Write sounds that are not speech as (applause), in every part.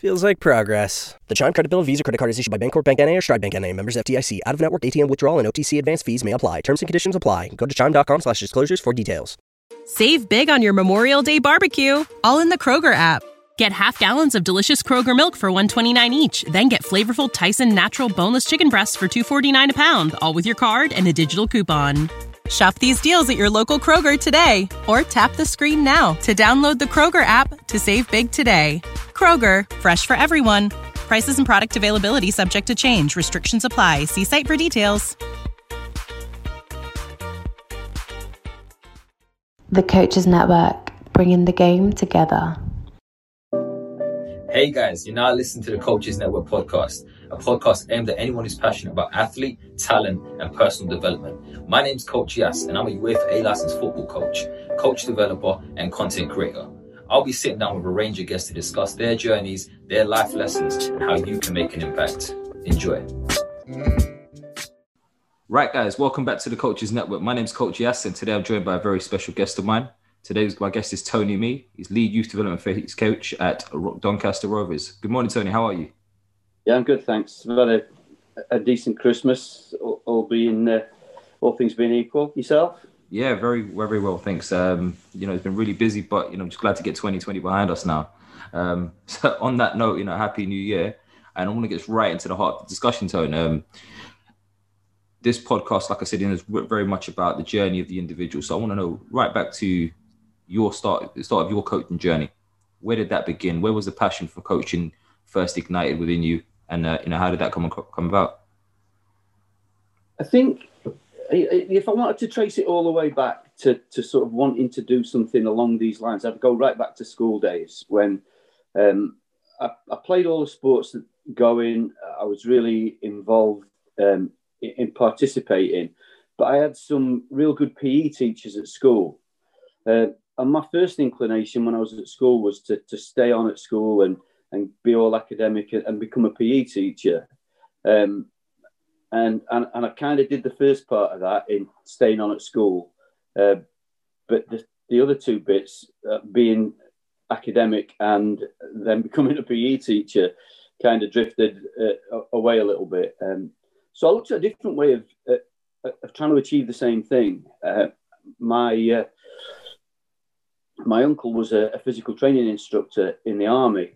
Feels like progress. The Chime Credit Bill Visa Credit Card is issued by Bancorp Bank NA or Stride Bank NA. Members FDIC. Out-of-network ATM withdrawal and OTC advance fees may apply. Terms and conditions apply. Go to chime.com slash disclosures for details. Save big on your Memorial Day barbecue, all in the Kroger app. Get half gallons of delicious Kroger milk for 129 each. Then get flavorful Tyson natural boneless chicken breasts for 249 a pound, all with your card and a digital coupon. Shop these deals at your local Kroger today or tap the screen now to download the Kroger app to save big today. Kroger, fresh for everyone. Prices and product availability subject to change. Restrictions apply. See site for details. The Coaches Network, bringing the game together. Hey guys, you're now listening to the Coaches Network podcast, a podcast aimed at anyone who's passionate about athlete, talent, and personal development. My name's Coach Yas, and I'm a UEFA A licensed football coach, coach developer, and content creator. I'll be sitting down with a range of guests to discuss their journeys, their life lessons, and how you can make an impact. Enjoy. Right, guys, welcome back to the Coaches Network. My name's Coach Yas, and today I'm joined by a very special guest of mine. Today's my guest is Tony Mee. He's lead youth development coach at Doncaster Rovers. Good morning, Tony. How are you? Yeah, I'm good, thanks. I've had a, a decent Christmas, all, being uh, all things being equal. Yourself? Yeah, very very well, thanks. Um, you know, it's been really busy, but you know, I'm just glad to get 2020 behind us now. Um, (laughs) so on that note, you know, happy New Year, and I want to get right into the heart of the discussion, Tone. Um, this podcast, like I said, is very much about the journey of the individual. So I want to know right back to your start, the start of your coaching journey. Where did that begin? Where was the passion for coaching first ignited within you, and uh, you know how did that come come about? I think if I wanted to trace it all the way back to, to sort of wanting to do something along these lines, I'd go right back to school days when um, I, I, played all the sports that going. I was really involved um, in, in, participating, but I had some real good PE teachers at school. Uh, and my first inclination when I was at school was to, to stay on at school and, and be all academic and become a PE teacher. Um, and, and, and I kind of did the first part of that in staying on at school. Uh, but the, the other two bits, uh, being academic and then (laughs) becoming a PE teacher, kind of drifted uh, away a little bit. Um, so I looked at a different way of, uh, of trying to achieve the same thing. Uh, my uh, my uncle was a, a, physical training instructor in the army,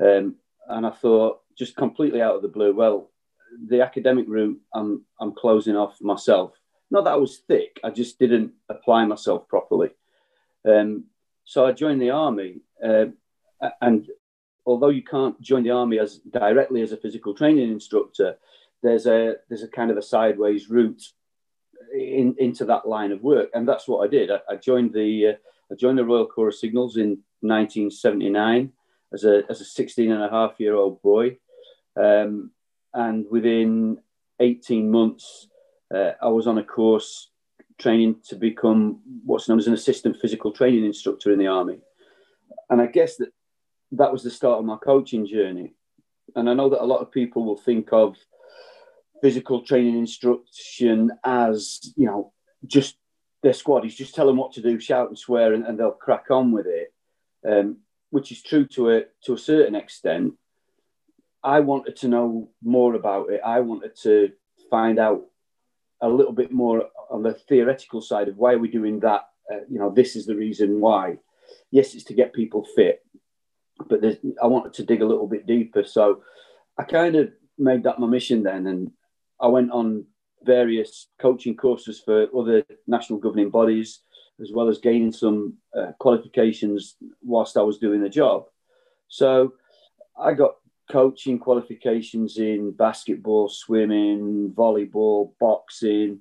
um, and I thought, just completely out of the blue, well, the academic route, I'm I'm closing off myself. Not that I was thick, I just didn't apply myself properly. Um, so I joined the army, uh, and although you can't join the army as directly as a physical training instructor, there's a there's a kind of a sideways route in, into that line of work, and that's what I did. I, I joined the uh, I joined the Royal Corps of Signals in 1979 as a, as a 16 and a half year old boy. Um, and within 18 months, uh, I was on a course training to become what's known as an assistant physical training instructor in the Army. And I guess that that was the start of my coaching journey. And I know that a lot of people will think of physical training instruction as, you know, just their squad. He's just tell them what to do, shout and swear, and, and they'll crack on with it, um, which is true to a to a certain extent. I wanted to know more about it. I wanted to find out a little bit more on the theoretical side of why are we doing that. Uh, you know, this is the reason why. Yes, it's to get people fit, but I wanted to dig a little bit deeper. So I kind of made that my mission then, and I went on various coaching courses for other national governing bodies, as well as gaining some uh, qualifications whilst I was doing the job. So I got coaching qualifications in basketball, swimming, volleyball, boxing,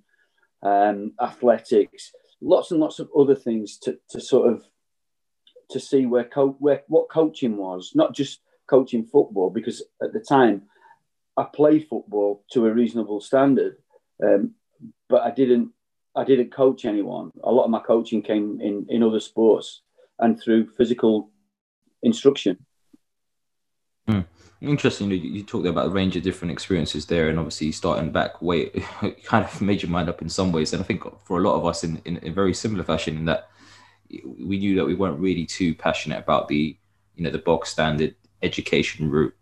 um, athletics. lots and lots of other things to, to sort of to see where, co- where what coaching was, not just coaching football, because at the time I played football to a reasonable standard, um, but I didn't I didn't coach anyone. A lot of my coaching came in in other sports and through physical instruction. Mm. Interesting. You, you talked about a range of different experiences there, and obviously starting back way (laughs) kind of made your mind up in some ways. And I think for a lot of us in, in a very similar fashion, in that we knew that we weren't really too passionate about the you know the box standard education route.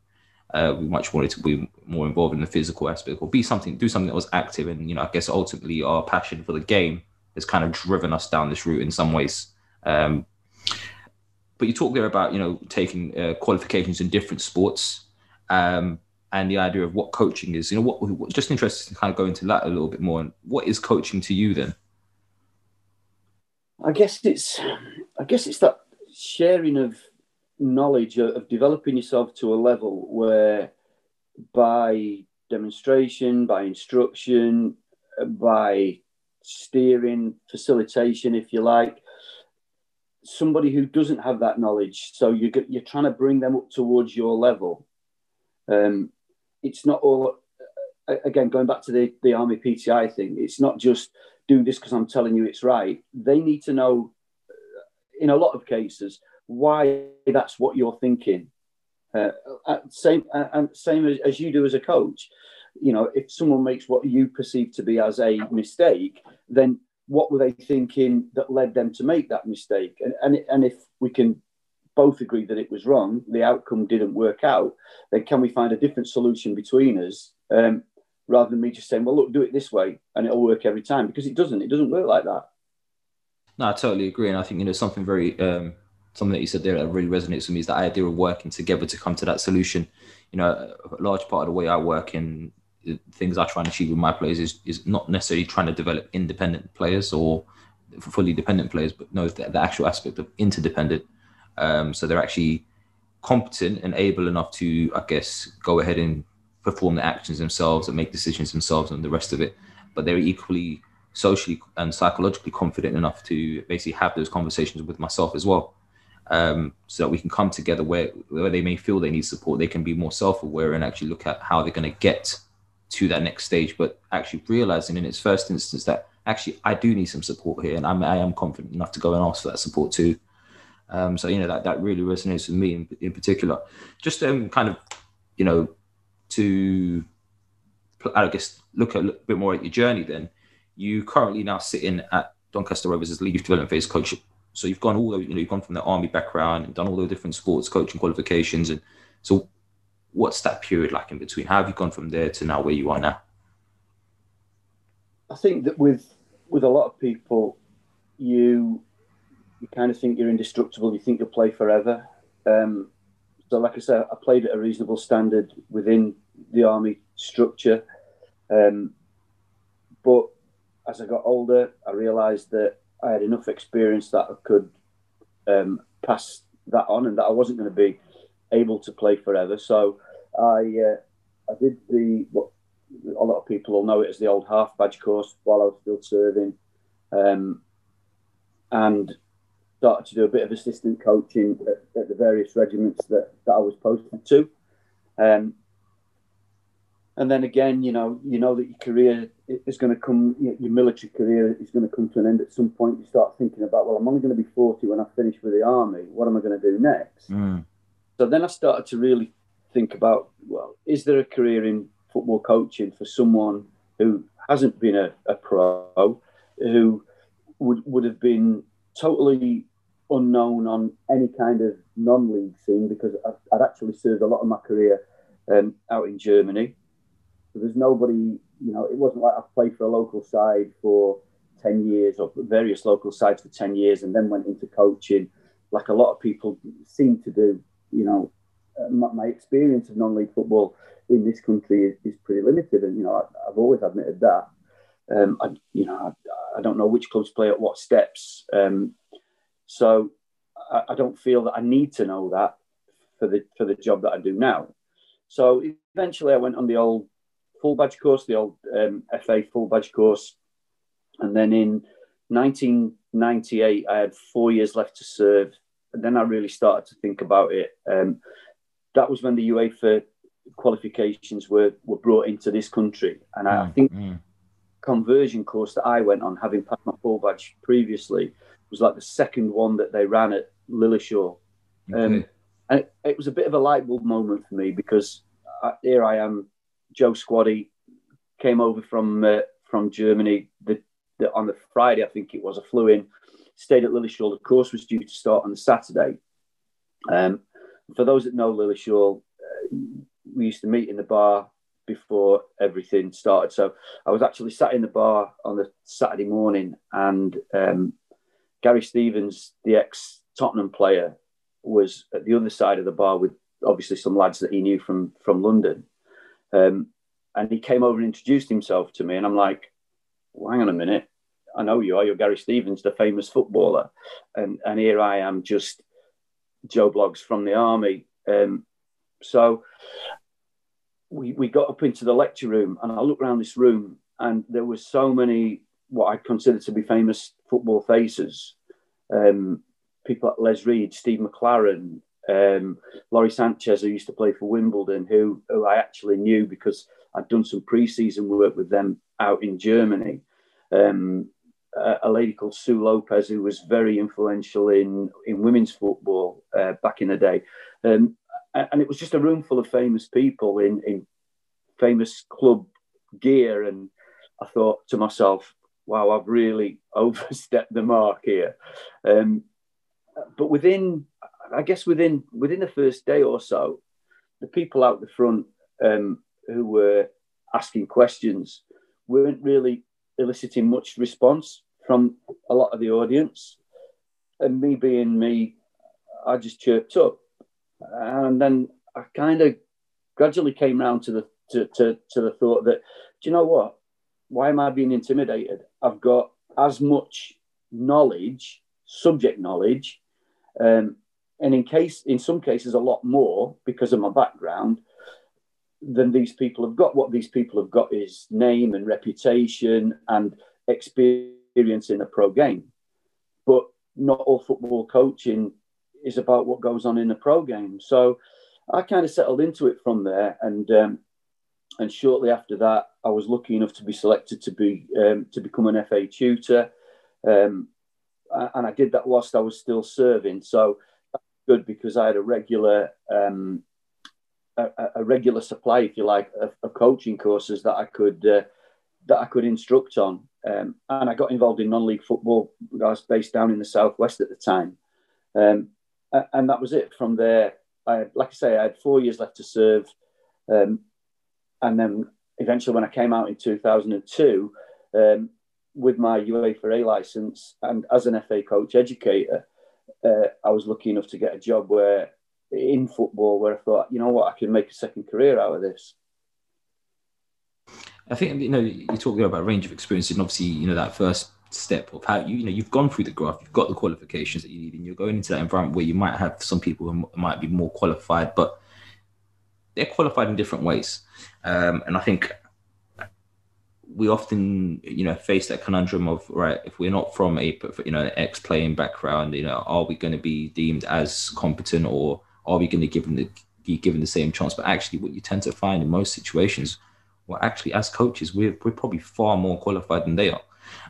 Uh, we much wanted to be more involved in the physical aspect or be something, do something that was active. And you know, I guess ultimately our passion for the game has kind of driven us down this route in some ways. Um, but you talk there about you know taking uh, qualifications in different sports um, and the idea of what coaching is. You know, what, what just interested to kind of go into that a little bit more. And what is coaching to you then? I guess it's, I guess it's that sharing of knowledge of developing yourself to a level where, by demonstration, by instruction, by steering, facilitation, if you like, somebody who doesn't have that knowledge. So you're, you're trying to bring them up towards your level. Um, it's not all, again, going back to the, the Army PTI thing, it's not just do this because I'm telling you it's right. They need to know, in a lot of cases, why that's what you're thinking. Uh, same and same as, as you do as a coach. You know, if someone makes what you perceive to be as a mistake, then what were they thinking that led them to make that mistake? And, and, and if we can both agree that it was wrong, the outcome didn't work out, then can we find a different solution between us um, rather than me just saying, well, look, do it this way and it'll work every time? Because it doesn't. It doesn't work like that. No, I totally agree. And I think, you know, something very, um, something that you said there that really resonates with me is the idea of working together to come to that solution. You know, a large part of the way I work in things I try and achieve with my players is, is not necessarily trying to develop independent players or fully dependent players, but no, the, the actual aspect of interdependent. Um, so they're actually competent and able enough to, I guess, go ahead and perform the actions themselves and make decisions themselves and the rest of it. But they're equally socially and psychologically confident enough to basically have those conversations with myself as well. Um, so that we can come together where, where they may feel they need support, they can be more self-aware and actually look at how they're going to get to that next stage, but actually realizing in its first instance that actually I do need some support here, and I'm, I am confident enough to go and ask for that support too. Um, so you know that that really resonates with me in, in particular. Just um, kind of, you know, to I guess look a little bit more at your journey. Then you currently now sitting at Doncaster Rovers as lead development phase coach. So you've gone all the, you know you've gone from the army background and done all the different sports coaching qualifications, and so what's that period like in between? How have you gone from there to now where you are now? I think that with with a lot of people, you you kind of think you're indestructible. You think you'll play forever. Um, so, like I said, I played at a reasonable standard within the army structure. Um, but as I got older, I realised that I had enough experience that I could um, pass that on, and that I wasn't going to be able to play forever. So I uh, I did the what a lot of people will know it as the old half badge course while I was still serving, um, and started to do a bit of assistant coaching at, at the various regiments that, that I was posted to. Um, and then again, you know, you know that your career is going to come, your military career is going to come to an end at some point. You start thinking about, well, I'm only going to be 40 when I finish with the army. What am I going to do next? Mm. So then I started to really think about well, is there a career in football coaching for someone who hasn't been a, a pro, who would would have been totally unknown on any kind of non-league scene because I'd, I'd actually served a lot of my career um, out in Germany. So there's nobody, you know, it wasn't like I've played for a local side for 10 years or various local sides for 10 years and then went into coaching like a lot of people seem to do, you know, uh, my, experience of non-league football in this country is, is pretty limited, and you know I, have always admitted that. Um, I, you know, I, I, don't know which clubs play at what steps, um, so I, I, don't feel that I need to know that for the for the job that I do now. So eventually, I went on the old full badge course, the old um, FA full badge course, and then in 1998, I had four years left to serve. And then I really started to think about it. Um, that was when the UEFA qualifications were, were brought into this country. And I, mm, think mm. conversion course that I went on, having passed my full badge previously, was like the second one that they ran at Lilleshall. Okay. Um, and it, it, was a bit of a light bulb moment for me because I, here I am, Joe Squaddy came over from uh, from Germany the, the, on the Friday, I think it was. I flew in, stayed at Lilleshall. The course was due to start on the Saturday. Um, for those that know Lilleshall, uh, we used to meet in the bar before everything started. So I was actually sat in the bar on the Saturday morning, and um, Gary Stevens, the ex Tottenham player, was at the other side of the bar with obviously some lads that he knew from from London. Um, and he came over and introduced himself to me, and I'm like, well, "Hang on a minute, I know you are. You're Gary Stevens, the famous footballer, and and here I am, just Joe Bloggs from the army." Um, so we we got up into the lecture room, and I looked around this room, and there were so many what I consider to be famous football faces. Um, people like Les Reed, Steve McClaren, um, Lawrie Sanchez, who used to play for Wimbledon, who, who I actually knew because I'd done some pre-season work with them out in Germany. Um, a, a, lady called Sue Lopez, who was very influential in in women's football uh, back in the day, um, and it was just a room full of famous people in in famous club gear, and I thought to myself, "Wow, I've really (laughs) overstepped the mark here." Um, but within, I guess within within the first day or so, the people out the front um, who were asking questions weren't really eliciting much response from a lot of the audience. And me being me, I just chirped up. And then I kind of gradually came round to the to, to, to the thought that, do you know what? Why am I being intimidated? I've got as much knowledge, subject knowledge, um, and in case in some cases a lot more because of my background than these people have got. What these people have got is name and reputation and experience in a pro game. But not all football coaching is about what goes on in a pro game. So I kind of settled into it from there, and um, and shortly after that, I was lucky enough to be selected to be um, to become an FA tutor, um, and I did that whilst I was still serving. So good because I had a regular um, a, a, regular supply, if you like, of, of coaching courses that I could uh, that I could instruct on. Um, and I got involved in non-league football. I was based down in the southwest at the time, um, and that was it. From there, I like I say, I had four years left to serve, um, and then eventually, when I came out in 2002 um, with my UEFA A license and as an FA coach educator, uh, I was lucky enough to get a job where in football where I thought, you know what, I can make a second career out of this. I think you know you talk talking about range of experiences, and obviously you know that first step of how you you know you've gone through the graph, you've got the qualifications that you need, and you're going into that environment where you might have some people who might be more qualified, but they're qualified in different ways. Um, and I think we often you know face that conundrum of right if we're not from a you know an ex playing background, you know are we going to be deemed as competent or are we going to give them the be given the same chance? But actually, what you tend to find in most situations, well, actually, as coaches, we're we're probably far more qualified than they are.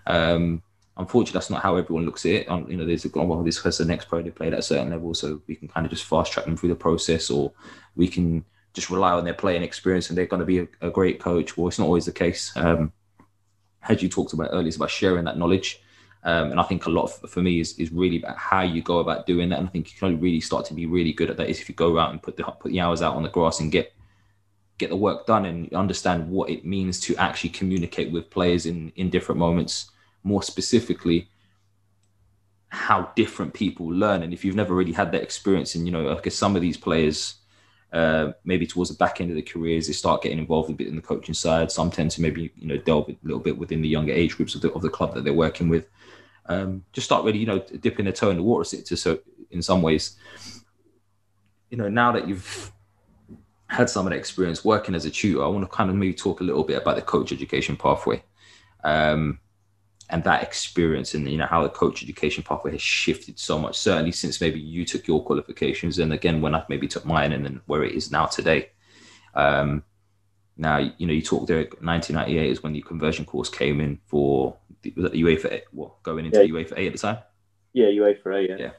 Um, unfortunately, that's not how everyone looks at it. Um, you know, there's a well, this has the next pro they played at a certain level, so we can kind of just fast track them through the process, or we can just rely on their playing experience and they're going to be a, a great coach. Well, it's not always the case. Um, as you talked about earlier, it's about sharing that knowledge. Um, and I think a lot of, for me is, is really about how you go about doing that. And I think you can only really start to be really good at that is if you go out and put the put the hours out on the grass and get get the work done and understand what it means to actually communicate with players in in different moments. More specifically, how different people learn. And if you've never really had that experience, and you know, I guess some of these players. Uh, maybe towards the back end of the careers, they start getting involved a bit in the coaching side. Some tend to maybe you know delve a little bit within the younger age groups of the, of the club that they're working with um, just start really, you know, dipping their toe in the water to so in some ways, you know, now that you've had some of the experience working as a tutor, I want to kind of maybe talk a little bit about the coach education pathway. Um, and that experience and you know how the coach education pathway has shifted so much certainly since maybe you took your qualifications and again when i maybe took mine and then where it is now today um, now you know you talked there 1998 is when the conversion course came in for was that the UEFA what going into yeah. UEFA A at the time yeah UEFA A yeah. yeah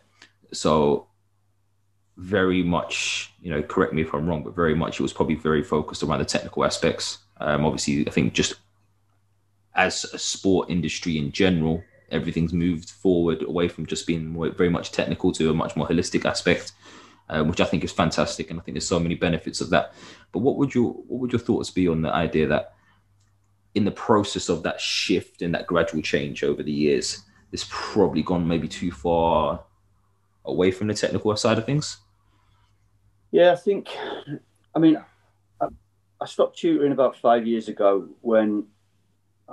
so very much you know correct me if i'm wrong but very much it was probably very focused around the technical aspects um, obviously i think just as a sport industry in general, everything's moved forward away from just being more, very much technical to a much more holistic aspect, um, which I think is fantastic, and I think there's so many benefits of that. But what would your what would your thoughts be on the idea that in the process of that shift and that gradual change over the years, it's probably gone maybe too far away from the technical side of things? Yeah, I think. I mean, I, I stopped tutoring about five years ago when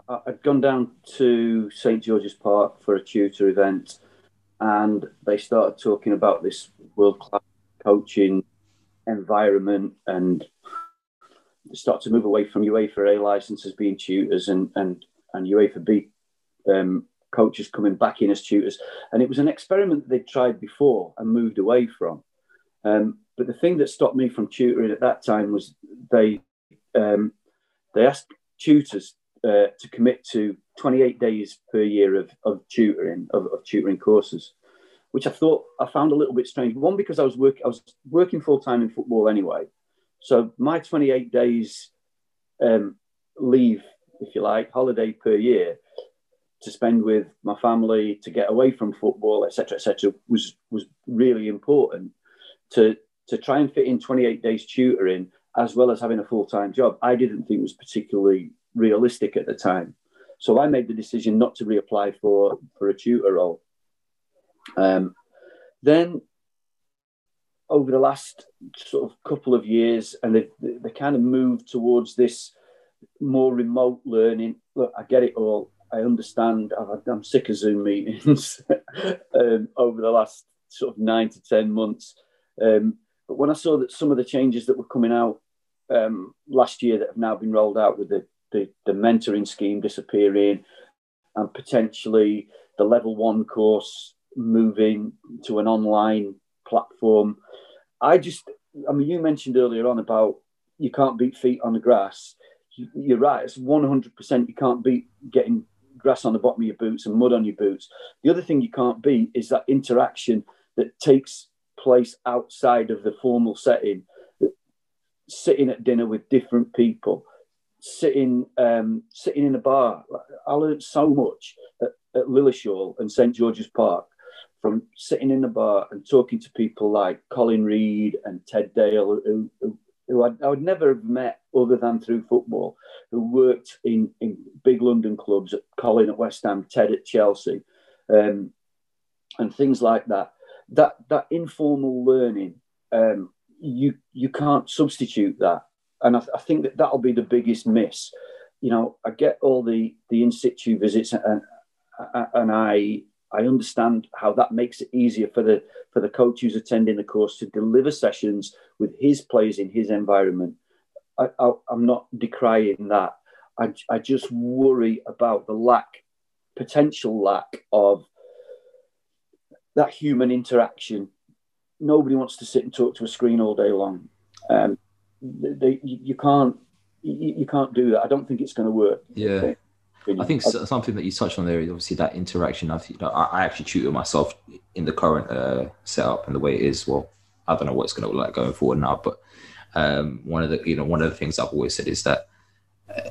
I'd gone down to St George's Park for a tutor event, and they started talking about this world class coaching environment and start to move away from UEFA A licenses being tutors and and and UEFA B um, coaches coming back in as tutors. And it was an experiment they'd tried before and moved away from. Um, but the thing that stopped me from tutoring at that time was they um, they asked tutors uh, to commit to 28 days per year of, of tutoring of, of, tutoring courses, which I thought I found a little bit strange. One because I was work I was working full time in football anyway, so my 28 days um, leave, if you like, holiday per year to spend with my family to get away from football, etc., etc., was was really important to to try and fit in 28 days tutoring as well as having a full time job. I didn't think was particularly realistic at the time. So I made the decision not to reapply for, for a tutor role. Um, then over the last sort of couple of years, and they, they kind of moved towards this more remote learning. Look, I get it all. I understand. I'm sick of Zoom meetings (laughs) um, over the last sort of nine to 10 months. Um, but when I saw that some of the changes that were coming out um, last year that have now been rolled out with the the, the mentoring scheme disappearing and potentially the level one course moving to an online platform. I just, I mean, you mentioned earlier on about you can't beat feet on the grass. You, are right. It's 100% you can't beat getting grass on the bottom of your boots and mud on your boots. The other thing you can't beat is that interaction that takes place outside of the formal setting, sitting at dinner with different people sitting um, sitting in a bar. I learned so much at, at Lilleshall and St George's Park from sitting in the bar and talking to people like Colin Reed and Ted Dale, who, who, who I'd, I would never have met other than through football, who worked in, in big London clubs, Colin at West Ham, Ted at Chelsea, um, and things like that. That that informal learning, um, you you can't substitute that and I, th- I, think that that'll be the biggest miss. You know, I get all the the in situ visits, and and I I understand how that makes it easier for the for the coach who's attending the course to deliver sessions with his players in his environment. I, I'm not decrying that. I, I just worry about the lack, potential lack of that human interaction. Nobody wants to sit and talk to a screen all day long. Um, they, you can't you, can't do that. I don't think it's going to work. Yeah. I think something that you touched on there is obviously that interaction. I, you know, I actually tutor myself in the current uh, setup and the way it is. Well, I don't know what it's going to look like going forward now, but um, one of the you know one of the things I've always said is that uh,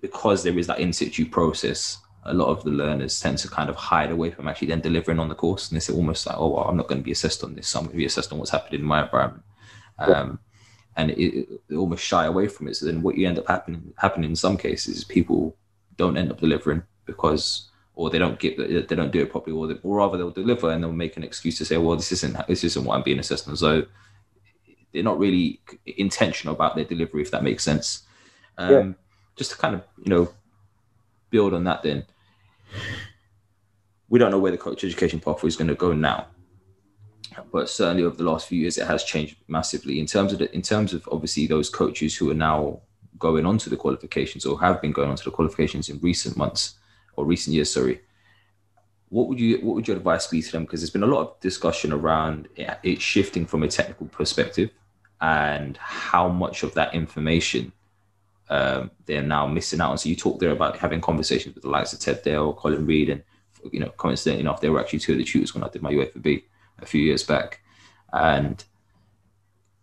because there is that in situ process, a lot of the learners tend to kind of hide away from actually then delivering on the course, and it's almost like, oh, well, I'm not going to be assessed on this. So I'm going to be assessed on what's happening in my environment. Um, and it, it, almost shy away from it. So then what you end up happening happening in some cases is people don't end up delivering because or they don't get they don't do it properly or, they, or rather they'll deliver and they'll make an excuse to say well this isn't this isn't what I'm being assessed on so they're not really intentional about their delivery if that makes sense um, yeah. just to kind of you know build on that then we don't know where the coach education pathway is going to go now but certainly over the last few years, it has changed massively in terms of the, in terms of obviously those coaches who are now going on to the qualifications or have been going on to the qualifications in recent months. or recent years, sorry, what would you what would your advice be to them? Because there's been a lot of discussion around it shifting from a technical perspective and how much of that information um, they're now missing out on. So you talked there about having conversations with the likes of Ted Dale, Colin Reid, and you know, coincidentally enough, they were actually two of the tutors when I did my UEFA B a few years back. And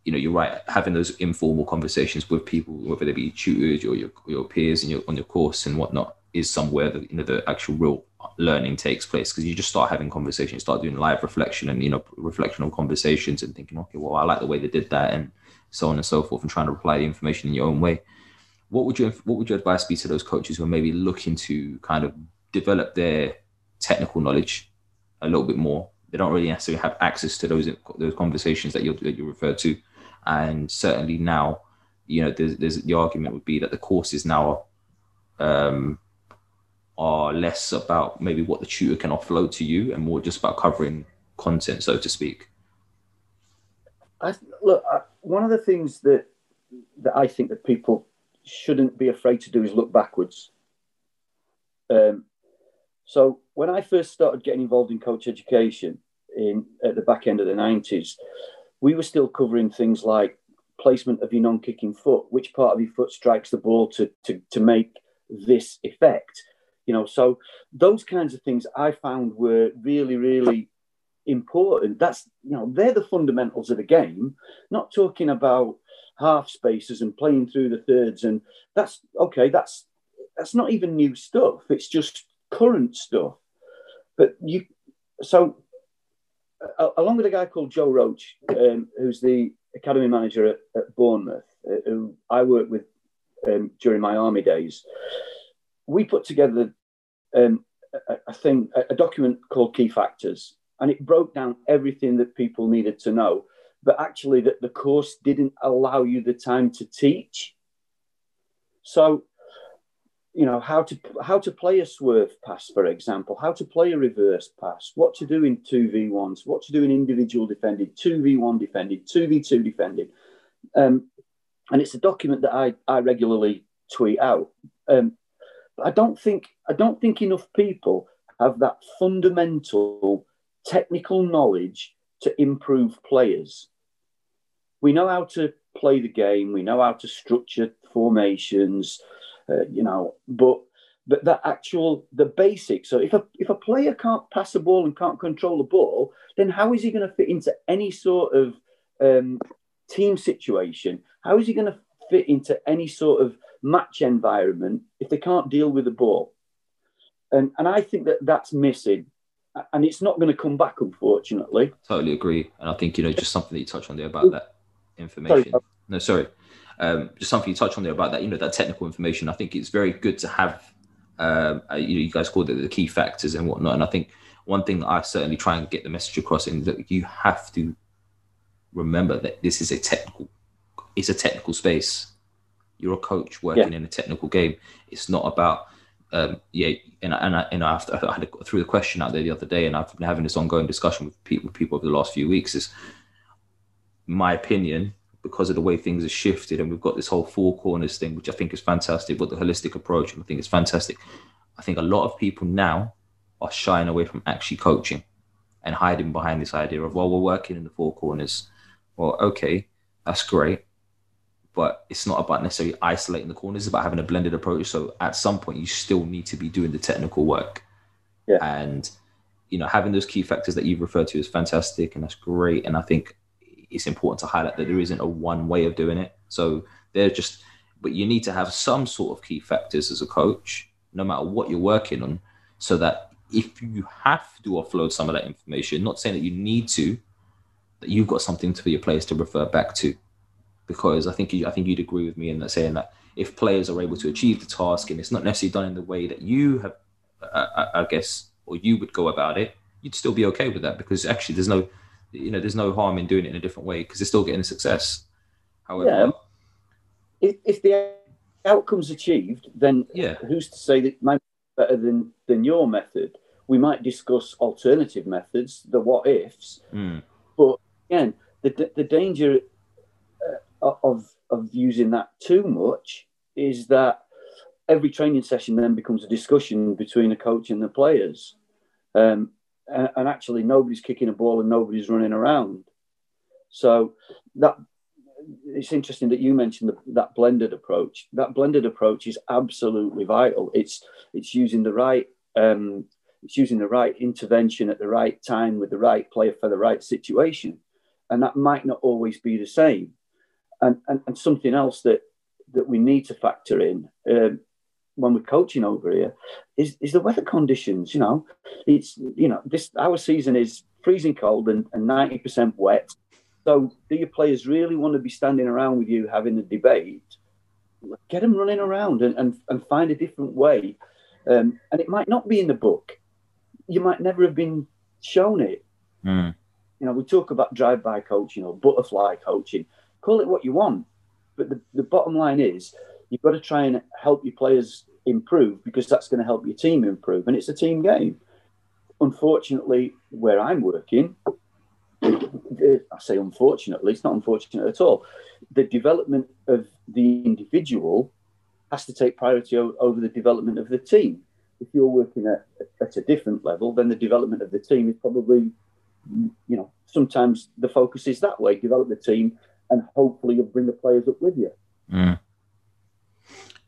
you know, you're right, having those informal conversations with people, whether they be tutors or your your peers and your on your course and whatnot, is somewhere that you know the actual real learning takes place because you just start having conversations, start doing live reflection and you know reflection on conversations and thinking, okay, well, I like the way they did that, and so on and so forth, and trying to apply the information in your own way. What would you what would your advice be to those coaches who are maybe looking to kind of develop their technical knowledge a little bit more? They don't really necessarily have access to those those conversations that you that you refer to, and certainly now, you know, there's, there's the argument would be that the courses now um, are less about maybe what the tutor can offload to you and more just about covering content, so to speak? I, look, I, one of the things that that I think that people shouldn't be afraid to do is look backwards. Um, so when I first started getting involved in coach education in at the back end of the nineties, we were still covering things like placement of your non-kicking foot, which part of your foot strikes the ball to to, to make this effect you know? So those kinds of things i found were really really important. That's you know they're the fundamentals of the game. Not talking about half spaces and playing through the thirds and that's okay that's that's not even new stuff. It's just current stuff. But you so along with a guy called joe roach um, who's the academy manager at, at bournemouth uh, who i worked with um, during my army days we put together um, a, a, thing, a document called Key Factors, and it broke down everything that people needed to know. But actually, that the course didn't allow you the time to teach. So, you know how to how to play a swerve pass, for example, how to play a reverse pass, what to do in two v ones, what to do in individual defending, two v two defending, um, and it's a document that I I regularly tweet out. Um, but I don't think I don't think enough people have that fundamental technical knowledge to improve players. We know how to play the game. We know how to structure formations. Uh, you know, but but that actual the basics. So if a if a player can't pass a ball and can't control the ball, then how is he going to fit into any sort of um, team situation? How is he going to fit into any sort of match environment if they can't deal with the ball. And, and I think that that's missing. And it's not going to come back, unfortunately. Totally agree. And I think, you know, just something that you touched on there about that information. Sorry. No, sorry. Um, just something you touched on there about that, you know, that technical information. I think it's very good to have, um, uh, you, know, you guys called it the key factors and whatnot. And I think one thing that I certainly try and get the message across is that you have to remember that this is a technical, it's a technical space you're a coach working yeah. in a technical game. It's not about um, yeah, and and I, and I, after, I had a, threw the question out there the other day, and I've been having this ongoing discussion with people, with people over the last few weeks. Is my opinion because of the way things have shifted, and we've got this whole four corners thing, which I think is fantastic, but the holistic approach, and I think it's fantastic. I think a lot of people now are shying away from actually coaching and hiding behind this idea of well, we're working in the four corners. Well, okay, that's great but it's not about necessarily isolating the corners. It's about having a blended approach. So at some point, you still need to be doing the technical work. Yeah. And you know, having those key factors that you've referred to is fantastic, and that's great. And I think it's important to highlight that there isn't a one way of doing it. So they're just, but you need to have some sort of key factors as a coach, no matter what you're working on, so that if you have to offload some of that information, not saying that you need to, that you've got something for your players to refer back to because I think you, I think you'd agree with me in that saying that if players are able to achieve the task and it's not necessarily done in the way that you have, I, I guess, or you would go about it, you'd still be okay with that because actually there's no, you know, there's no harm in doing it in a different way because they're still getting success. However, yeah. if, if the outcome's achieved, then yeah, who's to say that my be better than than your method? We might discuss alternative methods, the what ifs, mm. but again, the the danger of of using that too much is that every training session then becomes a discussion between the coach and the players. Um, and, and, actually, nobody's kicking a ball and nobody's running around. So that it's interesting that you mentioned the, that blended approach. That blended approach is absolutely vital. It's it's using the right um, it's using the right intervention at the right time with the right player for the right situation, and that might not always be the same. And and, and something else that that we need to factor in um, when we're coaching over here is, is the weather conditions. You know, it's you know this our season is freezing cold and ninety percent wet. So, do your players really want to be standing around with you having a debate? Get them running around and, and, and find a different way. Um, and it might not be in the book. You might never have been shown it. Mm. You know, we talk about drive-by coaching or butterfly coaching. Call it what you want, but the, the bottom line is you've got to try and help your players improve because that's going to help your team improve, and it's a team game. Unfortunately, where I'm working, I say unfortunately, it's not unfortunate at all. The development of the individual has to take priority over the development of the team. If you're working at, at a different level, then the development of the team is probably, you know, sometimes the focus is that way develop the team and hopefully you'll bring the players up with you. Mm.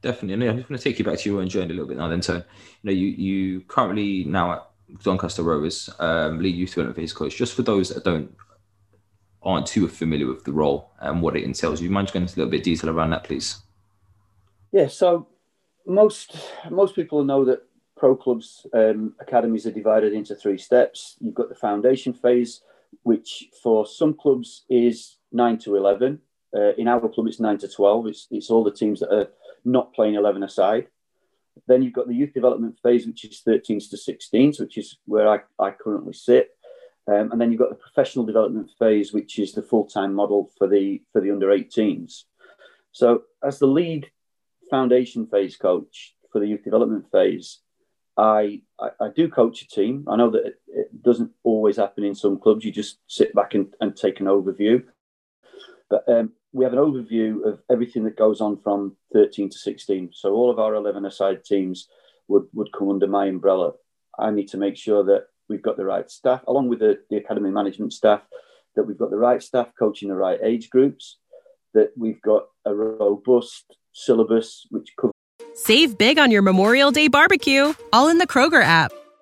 Definitely. And I'm just going to take you back to your own journey a little bit now, then. So, you know, you, you currently now at Doncaster Rovers, um, lead youth development phase coach. Just for those that don't aren't too familiar with the role and what it entails, you mind going into a little bit of detail around that, please? Yeah. So most most people know that pro clubs um, academies are divided into three steps. You've got the foundation phase, which for some clubs is nine to eleven. Uh, in our club, it's nine to twelve. It's it's all the teams that are not playing eleven aside. Then you've got the youth development phase, which is 13s to 16s, which is where I, I currently sit. Um, and then you've got the professional development phase, which is the full-time model for the for the under 18s. So, as the lead foundation phase coach for the youth development phase, I, I, I do coach a team. I know that it, it, doesn't always happen in some clubs. You just sit back and, and take an overview. But um, we have an overview of everything that goes on from 13 to 16. So all of our 11 aside teams would, would come under my umbrella. I need to make sure that we've got the right staff, along with the, the academy management staff, that we've got the right staff coaching the right age groups, that we've got a robust syllabus which covers. Save big on your Memorial Day barbecue, all in the Kroger app.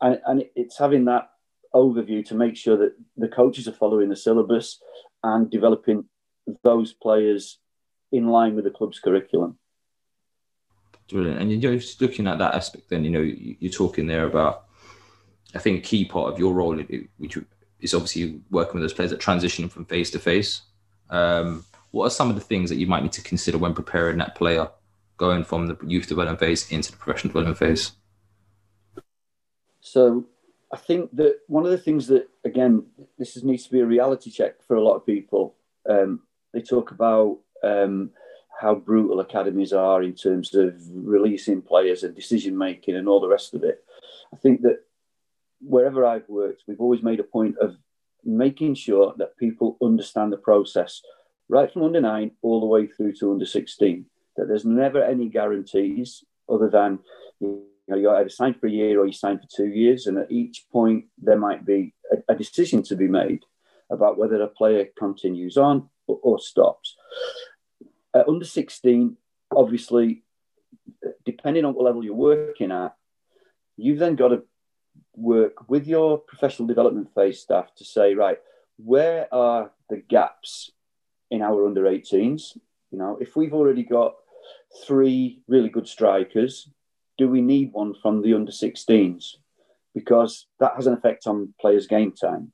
and, and it's having that overview to make sure that the coaches are following the syllabus and developing those players in line with the club's curriculum. Brilliant. And you're just looking at that aspect, then, you know, you're talking there about, I think, a key part of your role, which is obviously working with those players that transition from face to phase. Um, what are some of the things that you might need to consider when preparing that player going from the youth development phase into the professional development phase? So I think that one of the things that, again, this needs to be a reality check for a lot of people. Um, they talk about um, how brutal academies are in terms of releasing players and decision making and all the rest of it. I think that wherever I've worked, we've always made a point of making sure that people understand the process right from under nine all the way through to under 16, that there's never any guarantees other than you know, you either sign for a year or you sign for two years, and at each point there might be a, a decision to be made about whether a player continues on or, or stops. At under 16, obviously, depending on what level you're working at, you've then got to work with your professional development phase staff to say, right, where are the gaps in our under 18s? You know, if we've already got three really good strikers do we need one from the under 16s? Because that has an effect on players' game time.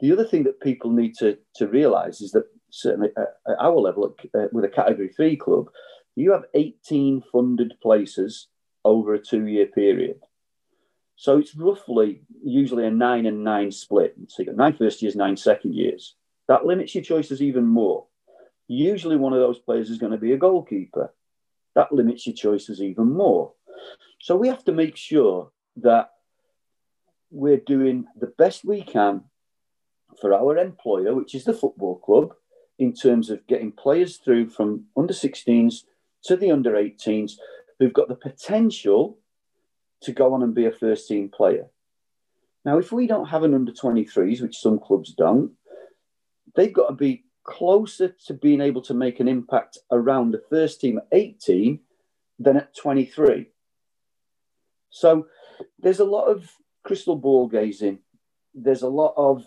The other thing that people need to, to realise is that certainly at, our level, uh, with a Category 3 club, you have 18 funded places over a two year period. So it's roughly usually a nine and nine split. So you've got nine first years, nine second years. That limits your choices even more. Usually one of those players is going to be a goalkeeper. That limits your choices even more. So we have to make sure that we're doing the best we can for our employer, which is the football club, in terms of getting players through from under 16s to the under 18s who've got the potential to go on and be a first team player. Now, if we don't have an under 23s, which some clubs don't, they've got to be closer to being able to make an impact around the first team at 18 than at 23. So there's a lot of crystal ball gazing. There's a lot of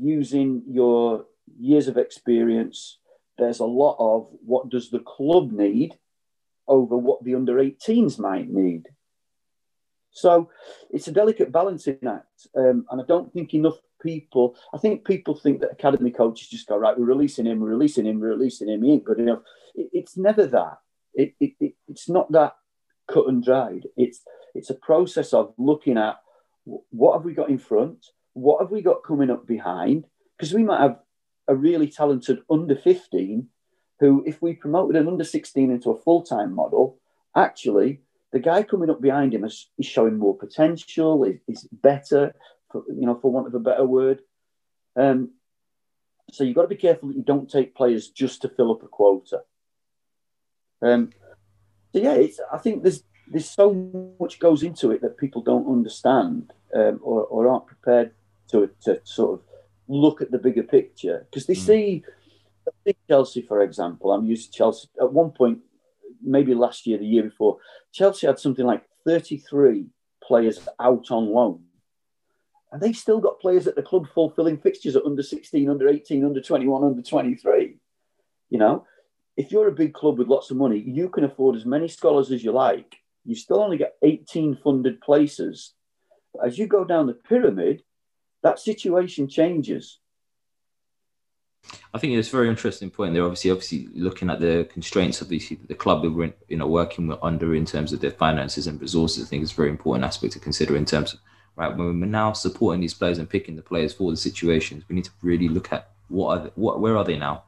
using your years of experience. There's a lot of what does the club need over what the under 18s might need. So it's a delicate balancing act. Um, and I don't think enough people, I think people think that academy coaches just go, right, we're releasing him, we're releasing him, we're releasing him, he ain't good enough. It, it's never that. It, it, it, it's not that cut and dried. It's, it's a process of looking at what have we got in front? What have we got coming up behind? Because we might have a really talented under 15 who, if we promoted an under 16 into a full time model, actually, the guy coming up behind him is, is showing more potential, is, is better, for, you know, for want of a better word. Um, so you've got to be careful that you don't take players just to fill up a quota. Um, so yeah, it's, I think there's there's so much goes into it that people don't understand um, or, or aren't prepared to, to sort of look at the bigger picture because they mm. see, see Chelsea, for example. I'm used to Chelsea at one point, maybe last year, the year before. Chelsea had something like 33 players out on loan. And they've still got players at the club fulfilling fixtures at under 16, under 18, under 21, under 23. You know, if you're a big club with lots of money, you can afford as many scholars as you like. You still only get 18 funded places. As you go down the pyramid, that situation changes. I think it's a very interesting point. They're obviously obviously looking at the constraints of the the club that we're you know working under in terms of their finances and resources. I think it's a very important aspect to consider in terms of right when we're now supporting these players and picking the players for the situations. We need to really look at what are they, what where are they now,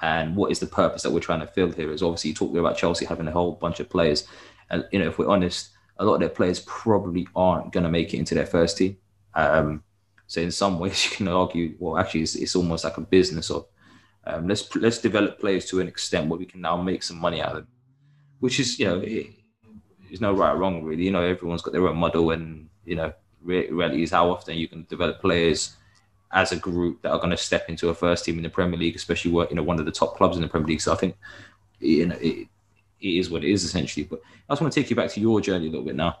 and what is the purpose that we're trying to fill here. Is obviously you talked about Chelsea having a whole bunch of players, and you know if we're honest, a lot of their players probably aren't going to make it into their first team. Um, so in some ways, (laughs) you can argue, well, actually, it's, it's almost like a business of um, let's let's develop players to an extent where we can now make some money out of them, which is you know it, there's no right or wrong really. You know, everyone's got their own model, and you know, reality is how often you can develop players as a group that are going to step into a first team in the Premier League, especially you know one of the top clubs in the Premier League. So I think you know it, it is what it is essentially. But I just want to take you back to your journey a little bit now.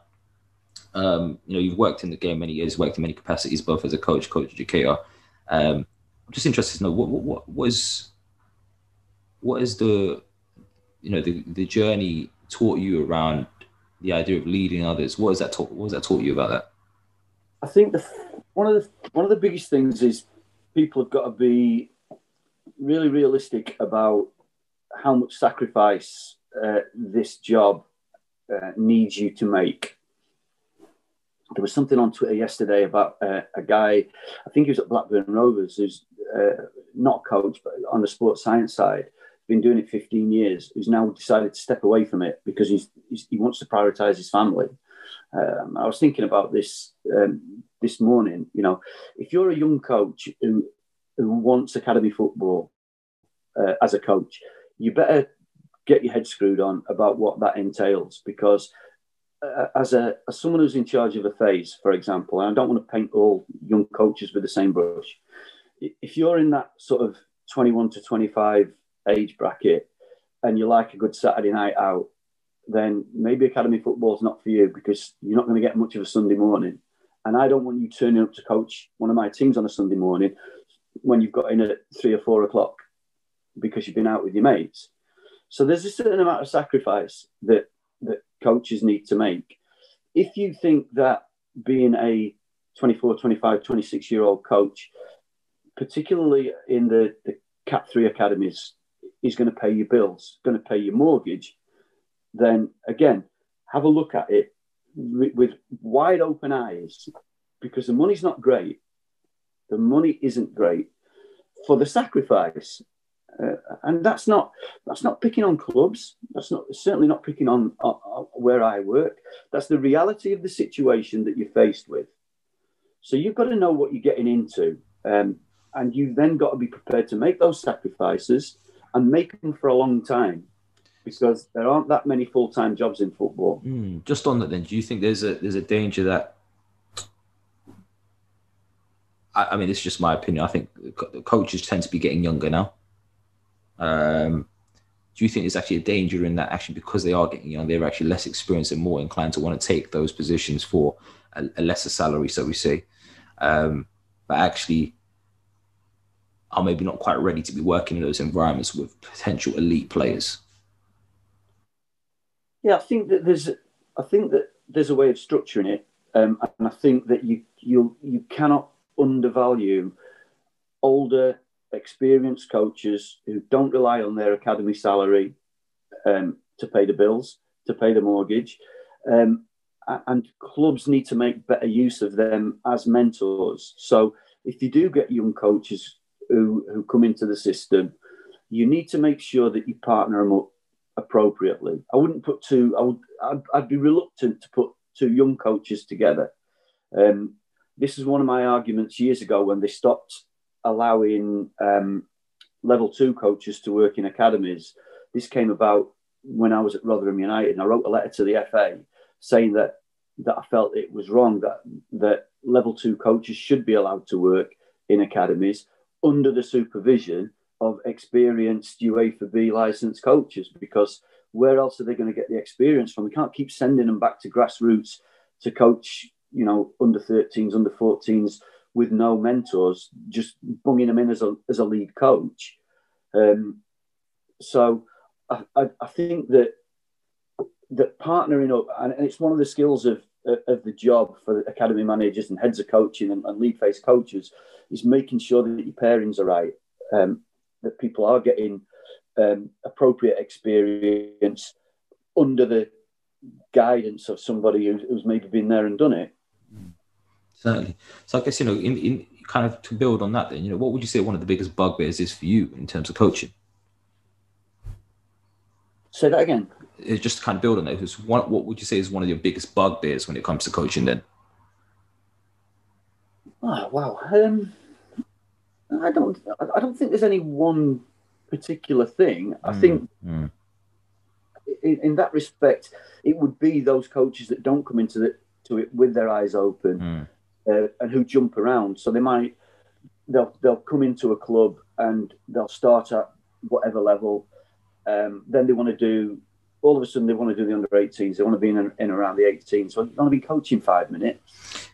Um, you know, you've worked in the game many years, worked in many capacities, both as a coach, coach, educator. Um, I'm just interested to know what, what, was, what is the, you know, the, the journey taught you around the idea of leading others? What has that taught? What has that taught you about that? I think the one of the one of the biggest things is people have got to be really realistic about how much sacrifice uh, this job uh, needs you to make there was something on Twitter yesterday about uh, a guy, I think he was at Blackburn Rovers, who's uh, not coach, but on the sports science side, been doing it 15 years, who's now decided to step away from it because he's, he's he wants to prioritize his family. Um, I was thinking about this um, this morning. You know, if you're a young coach who who wants academy football uh, as a coach, you better get your head screwed on about what that entails because as a as someone who's in charge of a phase, for example, and I don't want to paint all young coaches with the same brush. If you're in that sort of 21 to 25 age bracket and you like a good Saturday night out, then maybe academy football is not for you because you're not going to get much of a Sunday morning. And I don't want you turning up to coach one of my teams on a Sunday morning when you've got in at three or four o'clock because you've been out with your mates. So there's a certain amount of sacrifice that coaches need to make. If you think that being a 24, 25, 26 year old coach, particularly in the, the Cat 3 academies, is going to pay your bills, going to pay your mortgage, then again, have a look at it with, with wide open eyes because the money's not great. The money isn't great for the sacrifice. Uh, and that's not that's not picking on clubs. That's not certainly not picking on where I work. That's the reality of the situation that you're faced with. So you've got to know what you're getting into, um, and you've then got to be prepared to make those sacrifices and make them for a long time, because there aren't that many full time jobs in football. Mm, just on that, then, do you think there's a there's a danger that I, I mean, it's just my opinion. I think coaches tend to be getting younger now. Um, do you think there's actually a danger in that actually because they are getting young, they're actually less experienced and more inclined to want to take those positions for a, a lesser salary, so we say, um, but actually are maybe not quite ready to be working in those environments with potential elite players? Yeah, I think that there's, I think that there's a way of structuring it, um, and I think that you you you cannot undervalue older, experienced coaches who don't rely on their academy salary um, to pay the bills, to pay the mortgage. Um, and clubs need to make better use of them as mentors. So if you do get young coaches who, who come into the system, you need to make sure that you partner them up appropriately. I wouldn't put two. I would. I'd, I'd be reluctant to put two young coaches together. Um, this is one of my arguments years ago when they stopped allowing um, level two coaches to work in academies. This came about when I was at Rotherham United, and I wrote a letter to the FA saying that that I felt it was wrong that that level two coaches should be allowed to work in academies under the supervision of experienced UEFA B licensed coaches because where else are they going to get the experience from? We can't keep sending them back to grassroots to coach you know, under 13s, under 14s with no mentors, just bunging them in as a, as a lead coach. Um, so I, I, I, think that that partnering up, and it's one of the skills of, of the job for academy managers and heads of coaching and, and lead phase coaches, is making sure that your pairings are right, um, that people are getting um, appropriate experience under the guidance of somebody who's, who's maybe been there and done it. Certainly. So I guess you know, in, in kind of to build on that, then you know, what would you say one of the biggest bugbears is for you in terms of coaching? Say that again. It's just to kind of build on that. One, what would you say is one of your biggest bugbears when it comes to coaching? Then. Oh wow. Um, I don't. I don't think there's any one particular thing. I mm, think. Mm. In, in, that respect, it would be those coaches that don't come into the, to it with their eyes open mm. Uh, and who jump around. So they might they'll they'll come into a club and they'll start at whatever level. Um, then they want to do all of a sudden they want to do the under 18s. They want to be in, in around the 18s. So they want to be coaching five minutes.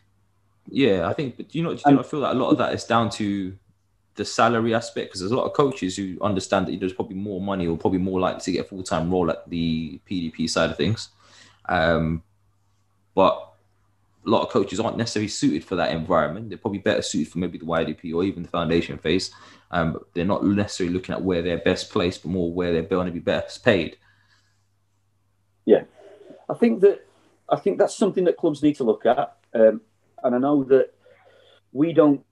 Yeah, I think. But do you know, do you I feel like a lot of that is down to the salary aspect because there's a lot of coaches who understand that there's probably more money or probably more likely to get a full time role at the PDP side of things. Um, but a lot of coaches aren't necessarily suited for that environment. They're probably better suited for maybe the YDP or even the foundation phase. Um, they're not necessarily looking at where they're best placed, but more where they're going to be best paid. Yeah, I think that I think that's something that clubs need to look at. Um, and I know that we don't,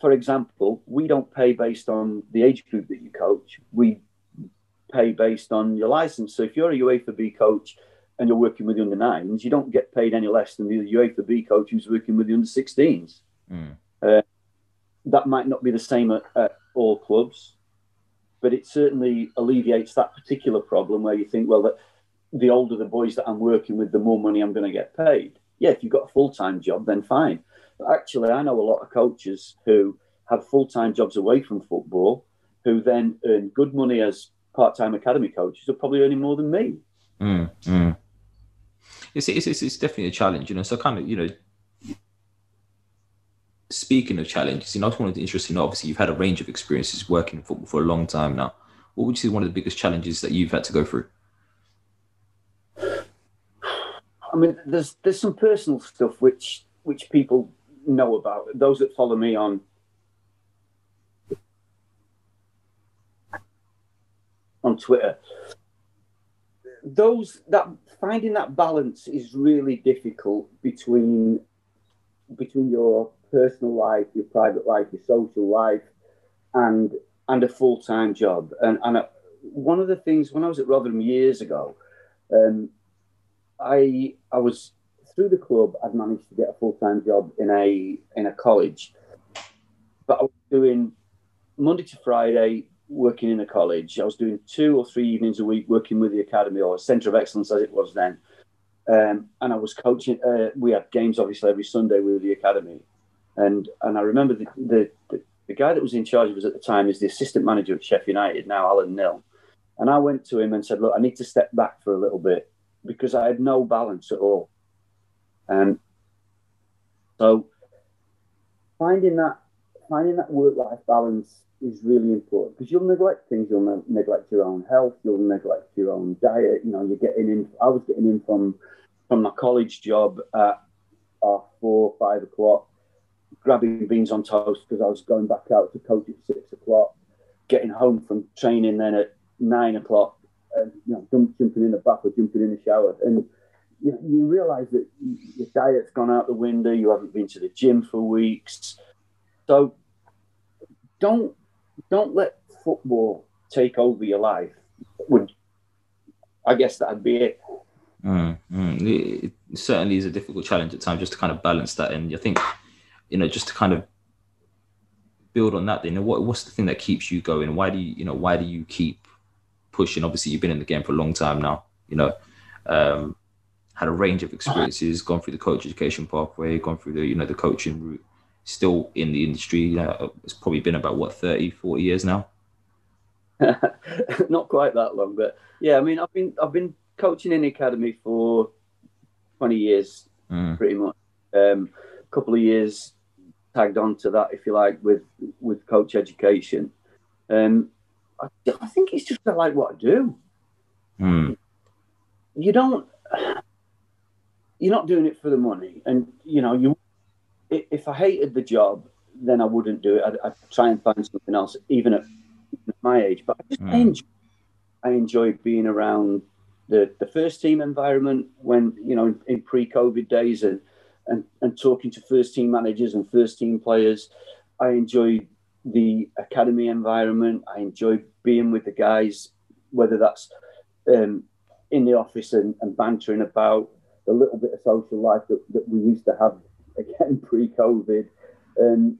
for example, we don't pay based on the age group that you coach. We pay based on your license. So if you're a UEFA B coach and you're working with the under nines, you don't get paid any less than the UEFA B coach who's working with the under 16s. Mm. Uh, that might not be the same at, at, all clubs, but it certainly alleviates that particular problem where you think, well, that the older the boys that I'm working with, the more money I'm going to get paid. Yeah, if you've got a full time job, then fine. But actually, I know a lot of coaches who have full time jobs away from football who then earn good money as part time academy coaches are probably earning more than me. Mm, mm it's, it's, it's, it's definitely a challenge, you know. So kind of, you know, speaking of challenges, you know, I just wanted to interesting. Obviously, you've had a range of experiences working in football for a long time now. What would you say one of the biggest challenges that you've had to go through? I mean, there's there's some personal stuff which which people know about. Those that follow me on on Twitter. Those that finding that balance is really difficult between between your personal life, your private life, your social life, and and a full time job. And and uh, one of the things when I was at Rotherham years ago, um, I I was through the club. I'd managed to get a full time job in a in a college, but I was doing Monday to Friday working in a college. I was doing two or three evenings a week working with the academy or Centre of Excellence as it was then. Um, and I was coaching. Uh, we had games obviously every Sunday with the academy, and and I remember the, the, the the guy that was in charge of us at the time is the assistant manager at Sheffield United now, Alan Knill. And I went to him and said, "Look, I need to step back for a little bit because I had no balance at all." And so finding that finding that work life balance is really important because you'll neglect things. You'll ne- neglect your own health. You'll neglect your own diet. You know, you're getting in. I was getting in from from my college job at uh, four, five o'clock, grabbing beans on toast because I was going back out to coach at six o'clock, getting home from training then at nine o'clock, and you know, jumping in the bath or jumping in the shower, and you, you realise that your diet's gone out the window. You haven't been to the gym for weeks, so don't don't let football take over your life. Would I guess that'd be it. Mm, mm. It certainly is a difficult challenge at times just to kind of balance that. And I think, you know, just to kind of build on that, you know, what what's the thing that keeps you going? Why do you, you know, why do you keep pushing? Obviously, you've been in the game for a long time now. You know, um, had a range of experiences, gone through the coach education pathway, gone through the you know the coaching route still in the industry. Uh, it's probably been about what 30, 40 years now. (laughs) Not quite that long, but yeah, I mean, I've been I've been coaching in the academy for twenty years, mm. pretty much. Um, a couple of years tagged on to that, if you like, with with coach education. Um, I, I think it's just I like what I do. Mm. You don't. You're not doing it for the money, and you know you if I hated the job, then I wouldn't do it. I'd, I'd try and find something else, even at my age. But I just mm. enjoy, I enjoy being around the, the first team environment when you know in, in pre-COVID days and, and and talking to first team managers and first team players. I enjoy the academy environment. I enjoy being with the guys, whether that's um, in the office and, and bantering about the little bit of social life that, that we used to have (laughs) again pre-COVID. Um,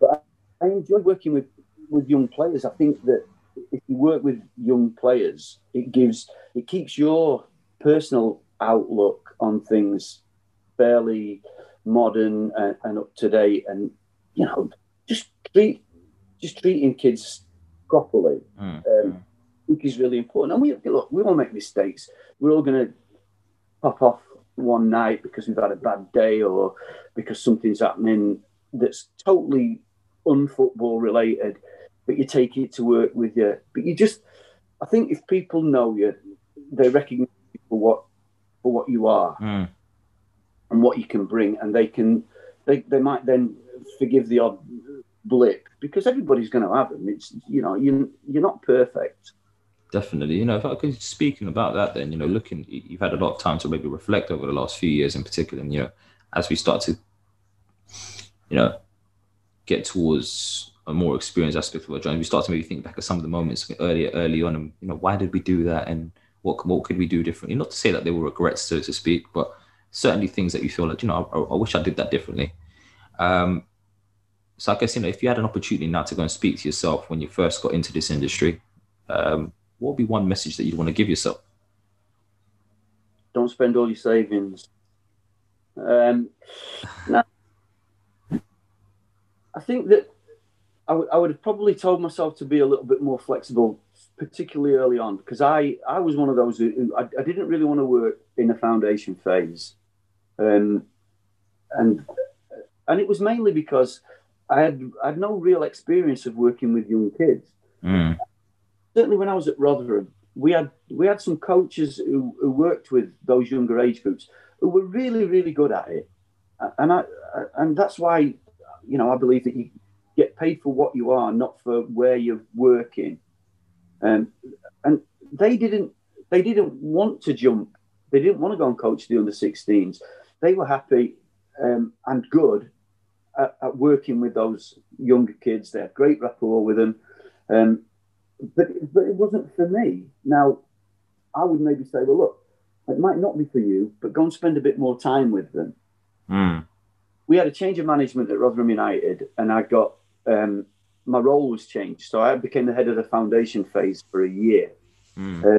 but I, I enjoy working with with young players. I think that if you work with young players, it gives it keeps your personal outlook on things fairly modern and, and up to date, and you know, just treat just treating kids properly. Mm. Um, I think is really important. And we look, we all make mistakes. We're all going to pop off one night because we've had a bad day or because something's happening that's totally unfootball related, but you take it to work with you. But you just, I think if people know you, they recognize you for what for what you are mm. and what you can bring, and they can they they might then forgive the odd blip because everybody's going to have them. It's you know you you're not perfect definitely. You know, if I could speaking about that, then you know, looking, you've had a lot of time to maybe reflect over the last few years, in particular. And you know, as we start to, you know, get towards a more experienced aspect of our journey, we start to maybe think back at some of the moments earlier, early on, and you know, why did we do that, and what what could we do differently? Not to say that they were regrets, so to speak, but certainly things that you feel like, you know, I, I wish I did that differently. Um, so I guess you know, if you had an opportunity now to go and speak to yourself when you first got into this industry, um, what would be one message that you'd want to give yourself? Don't spend all your savings. Um, (sighs) no, I think that I, w- I would have probably told myself to be a little bit more flexible, particularly early on, because I, I was one of those who I, I didn't really want to work in the foundation phase, um, and and it was mainly because I had I had no real experience of working with young kids. Mm certainly when I was at Rotherham, we had we had some coaches who, who worked with those younger age groups who were really really good at it, and I and that's why you know I believe that you get paid for what you are, not for where you're working. Um, and they didn't they didn't want to jump. They didn't want to go and coach the under 16s. They were happy um, and good at, at, working with those younger kids. They had great rapport with them. Um, but, but it wasn't for me. Now, I would maybe say, well, look, it might not be for you, but go and spend a bit more time with them. Mm. We had a change of management at Rotherham United, and I got um, my role was changed. So I became the head of the foundation phase for a year. Mm. Uh,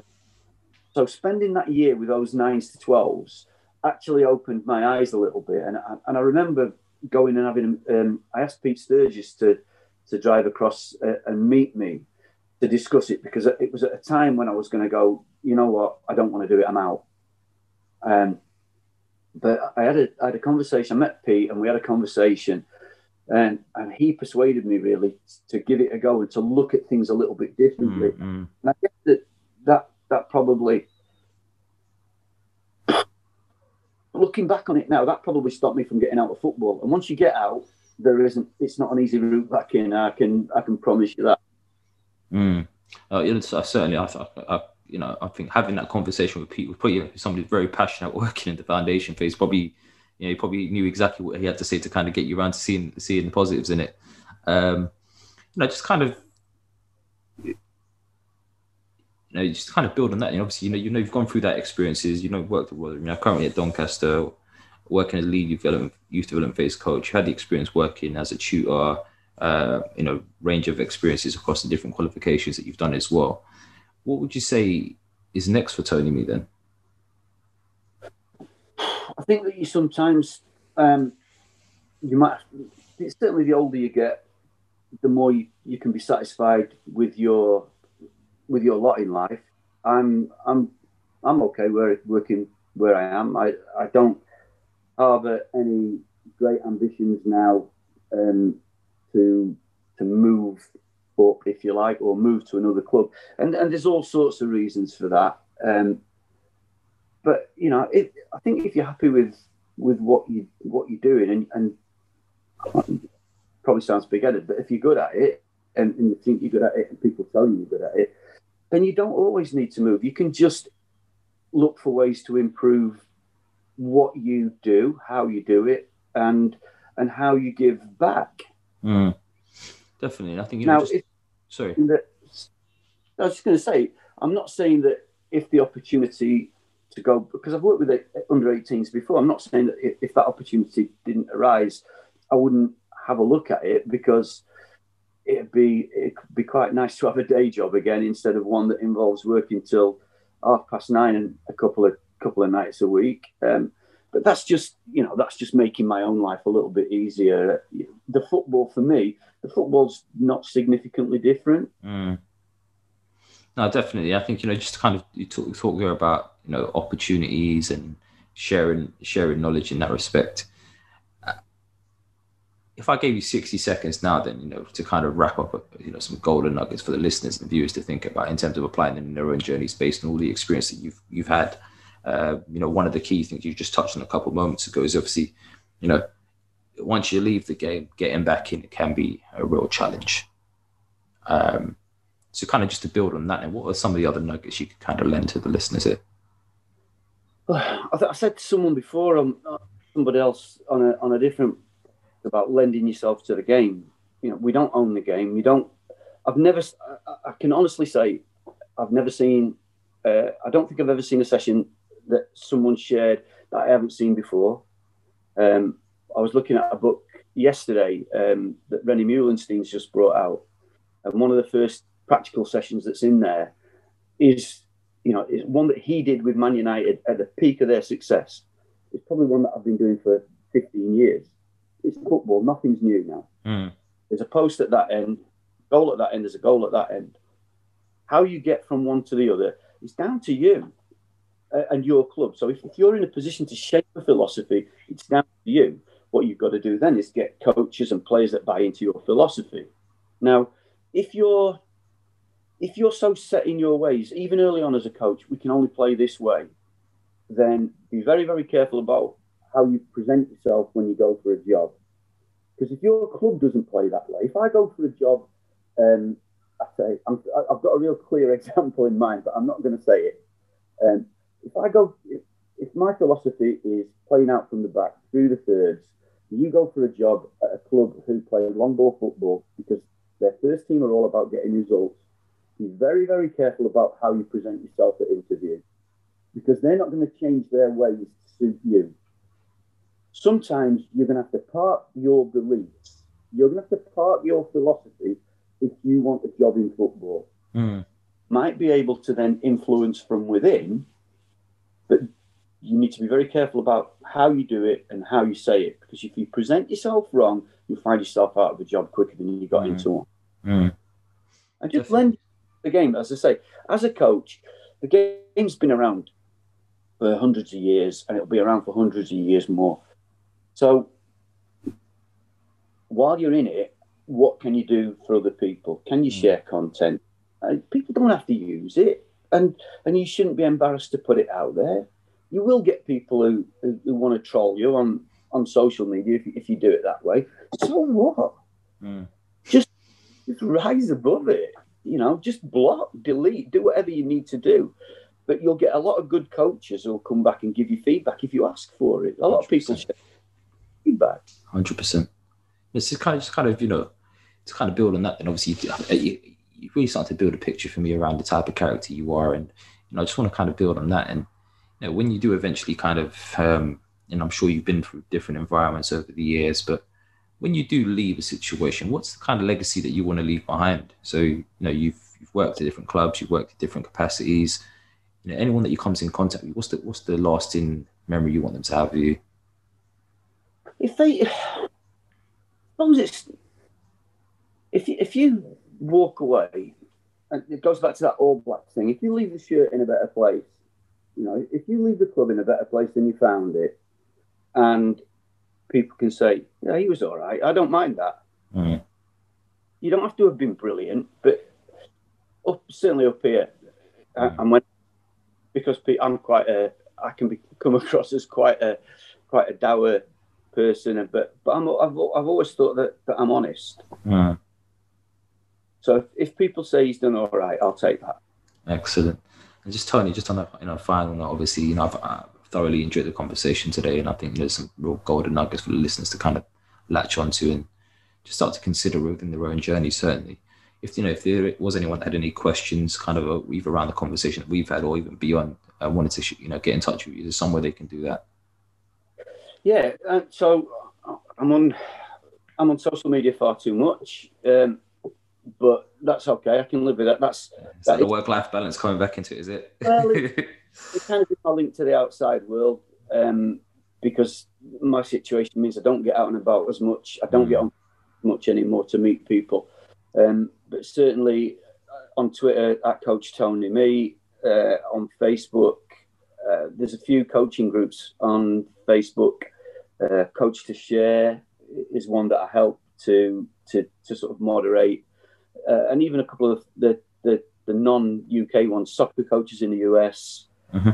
so spending that year with those nines to twelves actually opened my eyes a little bit, and I, and I remember going and having. Um, I asked Pete Sturgess to to drive across uh, and meet me to discuss it because it was at a time when I was going to go. You know what? I don't want to do it. I'm out. Um, but I had a I had a conversation. I met Pete, and we had a conversation, and and he persuaded me really to give it a go and to look at things a little bit differently. Mm-hmm. And I guess that that that probably looking back on it now, that probably stopped me from getting out of football. And once you get out, there isn't. It's not an easy route back in. I can I can promise you that. Mm. Uh, you know, certainly, I, I, you know, I think having that conversation with Pete, with probably somebody very passionate (laughs) working in the foundation phase, probably, you know, he probably knew exactly what he had to say to kind of get you around to seeing seeing the positives in it. Um, you know, just kind of you know, you just kind of build on that. And obviously, you know, you know, you've gone through that experiences. You know, worked with, you know, currently at Doncaster, working as lead youth development, youth development phase coach. You had the experience working as a tutor. Uh, you know, range of experiences across the different qualifications that you've done as well. What would you say is next for Tony Mee then? I think that you sometimes um, you might. It's certainly the older you get, the more you, you can be satisfied with your with your lot in life, I'm I'm I'm okay where working where I am. I I don't harbour any great ambitions now um, to to move up, if you like, or move to another club. And and there's all sorts of reasons for that. Um, but you know, it, I think if you're happy with with what you what you're doing, and, and probably sounds big headed, but if you're good at it, and, and you think you're good at it, and people tell you you're good at it, then you don't always need to move. You can just look for ways to improve what you do, how you do it, and and how you give back. Mm. Definitely, I think you now. Know, just, if, sorry, that, I was just going to say, I'm not saying that if the opportunity to go because I've worked with under 18s before. I'm not saying that if, if that opportunity didn't arise, I wouldn't have a look at it because it'd be it'd be quite nice to have a day job again instead of one that involves working till half past nine and a couple of couple of nights a week. Um, but that's just you know that's just making my own life a little bit easier. The football for me, the football's not significantly different. Mm. No, definitely. I think you know just kind of you talk talk there about you know opportunities and sharing sharing knowledge in that respect if I gave you 60 seconds now, then, you know, to kind of wrap up, you know, some golden nuggets for the listeners and viewers to think about in terms of applying them in their own journeys based on all the experience that you've, you've had. Uh, you know, one of the key things you just touched on a couple moments ago is obviously, you know, once you leave the game, getting back in, it can be a real challenge. Um, so kind of just to build on that, and what are some of the other nuggets you could kind of lend to the listeners here? I, th- I said to someone before, um, somebody else on a on a different about lending yourself to the game. You know, we don't own the game. You don't. I've never. I, I can honestly say, I've never seen. Uh, I don't think I've ever seen a session that someone shared that I haven't seen before. Um, I was looking at a book yesterday um, that Rennie Meulensteen's just brought out, and one of the first practical sessions that's in there is, you know, is one that he did with Man United at the peak of their success. It's probably one that I've been doing for 15 years it's football. Nothing's new now. Mm. There's a post at that end, goal at that end. There's a goal at that end. How you get from one to the other is down to you uh, and your club. So if, if you're in a position to shape a philosophy, it's down to you. What you've got to do then is get coaches and players that buy into your philosophy. Now, if you're if you're so set in your ways, even early on as a coach, we can only play this way, then be very, very careful about how you present yourself when you go for a job. Because if your club doesn't play that way, if I go for a job um, at okay, i have got a real clear (laughs) example in mind, but I'm not going to say it. Um, if I go, if, if my philosophy is playing out from the back through the thirds, you go for a job at a club who play long ball football because their first team are all about getting results. Be very, very careful about how you present yourself at interview because they're not going to change their ways to suit you. Sometimes you're going to have to park your beliefs. You're going to have to park your philosophy if you want a job in football. Mm. Might be able to then influence from within, but you need to be very careful about how you do it and how you say it because if you present yourself wrong, you'll find yourself out of a job quicker than you got mm. into one. Mm. And just blend the game. As I say, as a coach, the game's been around for hundreds of years and it'll be around for hundreds of years more. So while you're in it, what can you do for other people? Can you mm. share content? Uh, people don't have to use it, and and you shouldn't be embarrassed to put it out there. You will get people who, who, who want to troll you on on social media if, if you do it that way. So what? Mm. Just just rise above it. You know, just block, delete, do whatever you need to do. But you'll get a lot of good coaches who'll come back and give you feedback if you ask for it. A lot 100%. of people share feedback. Hundred percent. It's just kind of just kind of you know to kind of build on that. And obviously, you, you really start to build a picture for me around the type of character you are, and you know, I just want to kind of build on that. And you know, when you do eventually kind of, um, and I'm sure you've been through different environments over the years, but when you do leave a situation, what's the kind of legacy that you want to leave behind? So, you know, you've, you've worked at different clubs, you've worked at different capacities. You know, anyone that you comes in contact with, what's the what's the lasting memory you want them to have of you? If they, (sighs) as long as it's, if if you walk away, and it goes back to that All Black thing. If you leave the shirt in a better place, you know, if you leave the club in a better place than you found it, and people can say, yeah, he was all right. I don't mind that. Mm. You don't have to have been brilliant, but up, certainly up here, mm. and when because I'm quite a, I can be, come across as quite a, quite a dour person, but but I'm, I've, I've always thought that, that I'm honest. Mm. So if, if people say he's done all right, I'll take that. Excellent. And just Tony, just on that, you know, final note, obviously, you know, I've, I've thoroughly enjoyed the conversation today, and I think there's some real golden nuggets for the listeners to kind of latch onto and just start to consider within their own journey. Certainly, if you know, if there was anyone that had any questions, kind of uh, either around the conversation that we've had or even beyond, I uh, wanted to you know get in touch with you. There's somewhere they can do that. Yeah, uh, so I'm on I'm on social media far too much. Um, but that's okay. I can live with that. That's is that, the work-life balance coming back into it, is it? Well, it, (laughs) it kind of is my link to the outside world um, because my situation means I don't get out and about as much. I don't mm. get on much anymore to meet people. Um, but certainly uh, on Twitter at Coach Tony Mee, uh, on Facebook, uh, there's a few coaching groups on Facebook. Uh, Coach to Share is one that I help to to to sort of moderate uh, and even a couple of the the, the non UK ones, soccer coaches in the US, mm-hmm.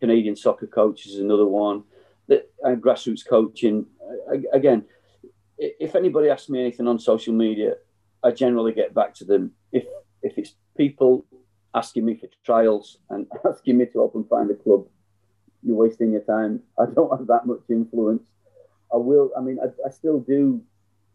Canadian soccer coaches is another one. That and grassroots coaching again. If anybody asks me anything on social media, I generally get back to them. If if it's people asking me for trials and (laughs) asking me to help them find a club, you're wasting your time. I don't have that much influence. I will. I mean, I, I still do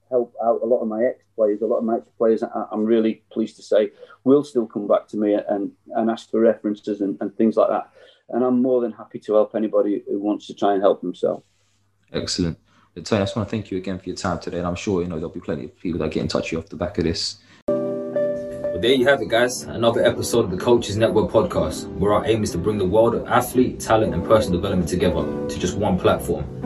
help out a lot of my ex players. A lot of my ex players, I'm really pleased to say, will still come back to me and, and ask for references and, and things like that. And I'm more than happy to help anybody who wants to try and help themselves. Excellent. Tony, I just want to thank you again for your time today. And I'm sure, you know, there'll be plenty of people that get in touch with you off the back of this. Well, there you have it, guys. Another episode of the Coaches Network podcast, where our aim is to bring the world of athlete, talent, and personal development together to just one platform.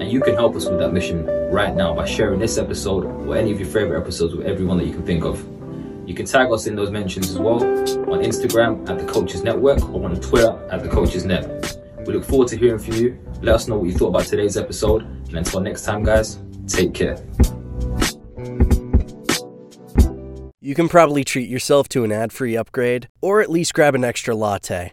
And you can help us with that mission right now by sharing this episode or any of your favorite episodes with everyone that you can think of. You can tag us in those mentions as well on Instagram at the Coaches Network or on Twitter at the Coaches Net. We look forward to hearing from you. Let us know what you thought about today's episode. And until next time, guys, take care. You can probably treat yourself to an ad free upgrade or at least grab an extra latte.